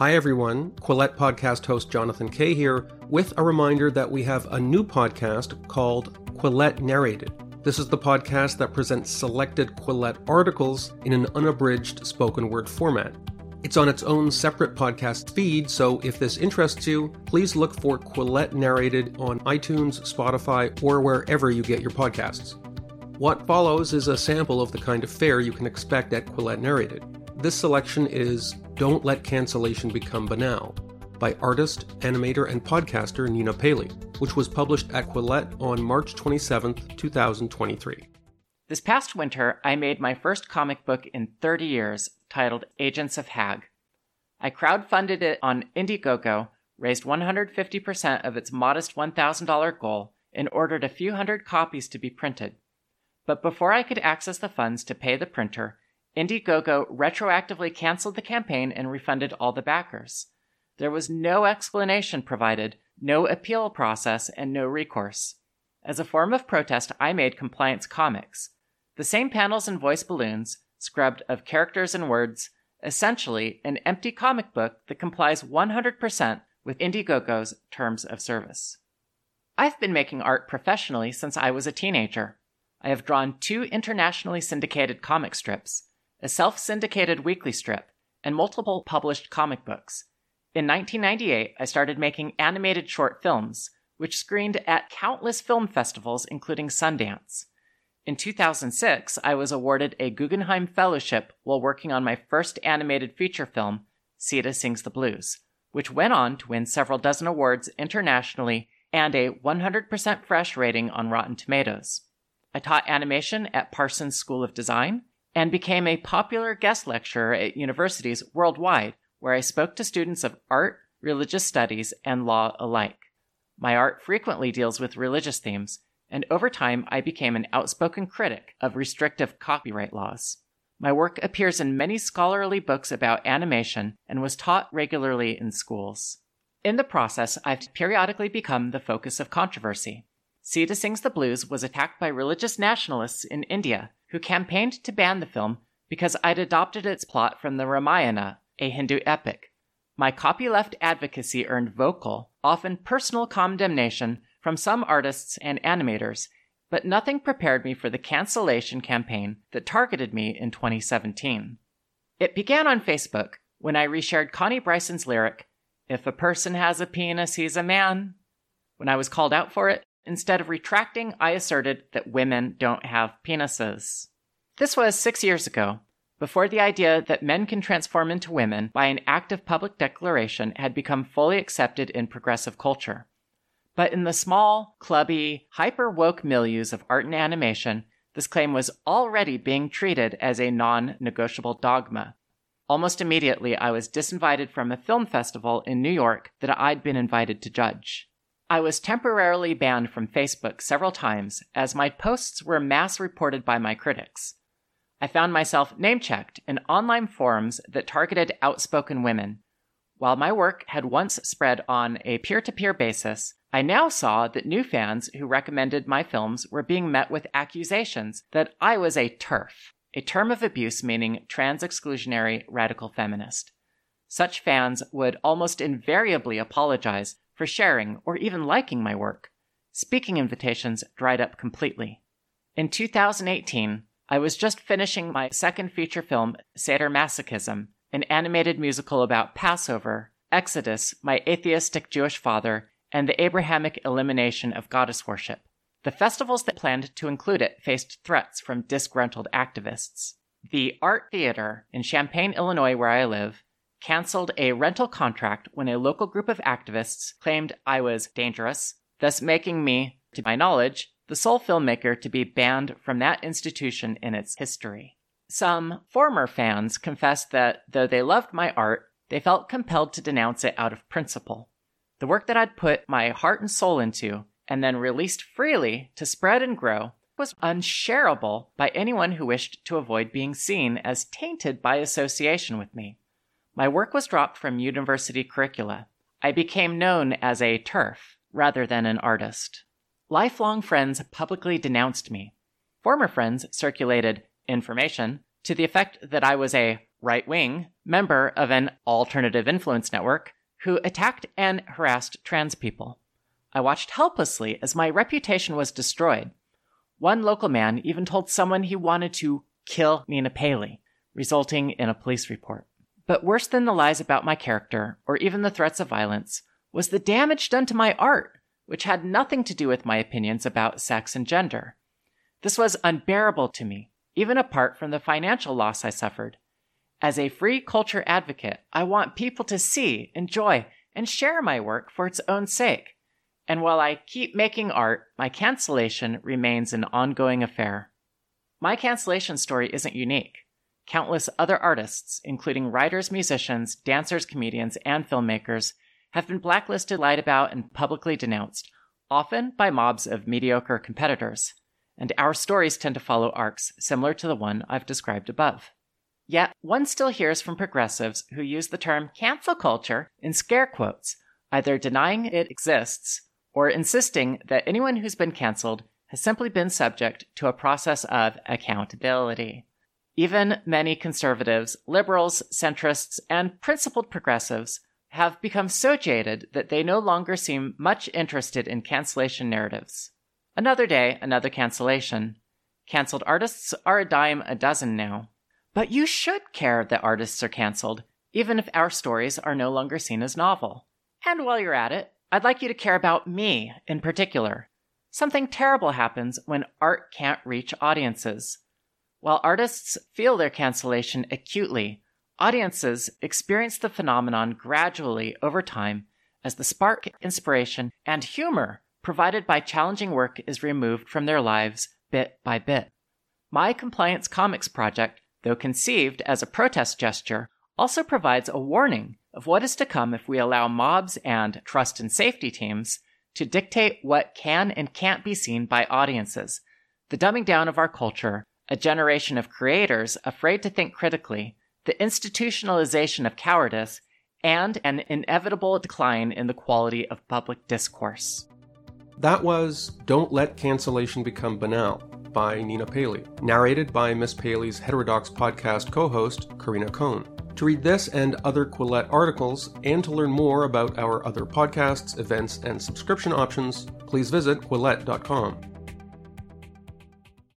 Hi, everyone. Quillette podcast host Jonathan Kay here with a reminder that we have a new podcast called Quillette Narrated. This is the podcast that presents selected Quillette articles in an unabridged spoken word format. It's on its own separate podcast feed, so if this interests you, please look for Quillette Narrated on iTunes, Spotify, or wherever you get your podcasts. What follows is a sample of the kind of fare you can expect at Quillette Narrated. This selection is Don't Let Cancellation Become Banal by artist, animator, and podcaster Nina Paley, which was published at Quillette on March 27, 2023. This past winter, I made my first comic book in 30 years titled Agents of Hag. I crowdfunded it on Indiegogo, raised 150% of its modest $1,000 goal, and ordered a few hundred copies to be printed. But before I could access the funds to pay the printer, Indiegogo retroactively canceled the campaign and refunded all the backers. There was no explanation provided, no appeal process, and no recourse. As a form of protest, I made compliance comics. The same panels and voice balloons, scrubbed of characters and words, essentially an empty comic book that complies 100% with Indiegogo's terms of service. I've been making art professionally since I was a teenager. I have drawn two internationally syndicated comic strips, a self syndicated weekly strip, and multiple published comic books. In 1998, I started making animated short films, which screened at countless film festivals, including Sundance. In 2006, I was awarded a Guggenheim Fellowship while working on my first animated feature film, Sita Sings the Blues, which went on to win several dozen awards internationally and a 100% fresh rating on Rotten Tomatoes. I taught animation at Parsons School of Design and became a popular guest lecturer at universities worldwide where I spoke to students of art, religious studies, and law alike. My art frequently deals with religious themes, and over time I became an outspoken critic of restrictive copyright laws. My work appears in many scholarly books about animation and was taught regularly in schools. In the process, I've periodically become the focus of controversy. Sita Sings the Blues was attacked by religious nationalists in India who campaigned to ban the film because I'd adopted its plot from the Ramayana, a Hindu epic. My copyleft advocacy earned vocal, often personal condemnation from some artists and animators, but nothing prepared me for the cancellation campaign that targeted me in 2017. It began on Facebook when I reshared Connie Bryson's lyric, If a person has a penis, he's a man. When I was called out for it, instead of retracting, I asserted that women don't have penises. This was six years ago, before the idea that men can transform into women by an act of public declaration had become fully accepted in progressive culture. But in the small, clubby, hyper woke milieus of art and animation, this claim was already being treated as a non negotiable dogma. Almost immediately, I was disinvited from a film festival in New York that I'd been invited to judge. I was temporarily banned from Facebook several times as my posts were mass reported by my critics. I found myself name checked in online forums that targeted outspoken women. While my work had once spread on a peer to peer basis, I now saw that new fans who recommended my films were being met with accusations that I was a TERF, a term of abuse meaning trans exclusionary radical feminist. Such fans would almost invariably apologize for sharing or even liking my work. Speaking invitations dried up completely. In 2018, I was just finishing my second feature film, Seder-Masochism, an animated musical about Passover, Exodus, my atheistic Jewish father, and the Abrahamic elimination of goddess worship. The festivals that planned to include it faced threats from disgruntled activists. The Art Theater in Champaign, Illinois, where I live, canceled a rental contract when a local group of activists claimed I was dangerous, thus making me, to my knowledge, the sole filmmaker to be banned from that institution in its history. Some former fans confessed that though they loved my art, they felt compelled to denounce it out of principle. The work that I'd put my heart and soul into, and then released freely to spread and grow, was unshareable by anyone who wished to avoid being seen as tainted by association with me. My work was dropped from university curricula. I became known as a TERF rather than an artist. Lifelong friends publicly denounced me. Former friends circulated information to the effect that I was a right wing, member of an alternative influence network who attacked and harassed trans people. I watched helplessly as my reputation was destroyed. One local man even told someone he wanted to kill Nina Paley, resulting in a police report. But worse than the lies about my character, or even the threats of violence, was the damage done to my art, which had nothing to do with my opinions about sex and gender. This was unbearable to me, even apart from the financial loss I suffered. As a free culture advocate, I want people to see, enjoy, and share my work for its own sake. And while I keep making art, my cancellation remains an ongoing affair. My cancellation story isn't unique. Countless other artists, including writers, musicians, dancers, comedians, and filmmakers, have been blacklisted, lied about, and publicly denounced, often by mobs of mediocre competitors. And our stories tend to follow arcs similar to the one I've described above. Yet, one still hears from progressives who use the term cancel culture in scare quotes, either denying it exists or insisting that anyone who's been canceled has simply been subject to a process of accountability. Even many conservatives, liberals, centrists, and principled progressives have become so jaded that they no longer seem much interested in cancellation narratives. Another day, another cancellation. Cancelled artists are a dime a dozen now. But you should care that artists are cancelled, even if our stories are no longer seen as novel. And while you're at it, I'd like you to care about me in particular. Something terrible happens when art can't reach audiences. While artists feel their cancellation acutely, Audiences experience the phenomenon gradually over time as the spark, inspiration, and humor provided by challenging work is removed from their lives bit by bit. My Compliance Comics project, though conceived as a protest gesture, also provides a warning of what is to come if we allow mobs and trust and safety teams to dictate what can and can't be seen by audiences, the dumbing down of our culture, a generation of creators afraid to think critically, the institutionalization of cowardice, and an inevitable decline in the quality of public discourse. That was Don't Let Cancellation Become Banal by Nina Paley, narrated by Miss Paley's Heterodorx podcast co host, Corinna Cohn. To read this and other Quillette articles, and to learn more about our other podcasts, events, and subscription options, please visit Quillette.com.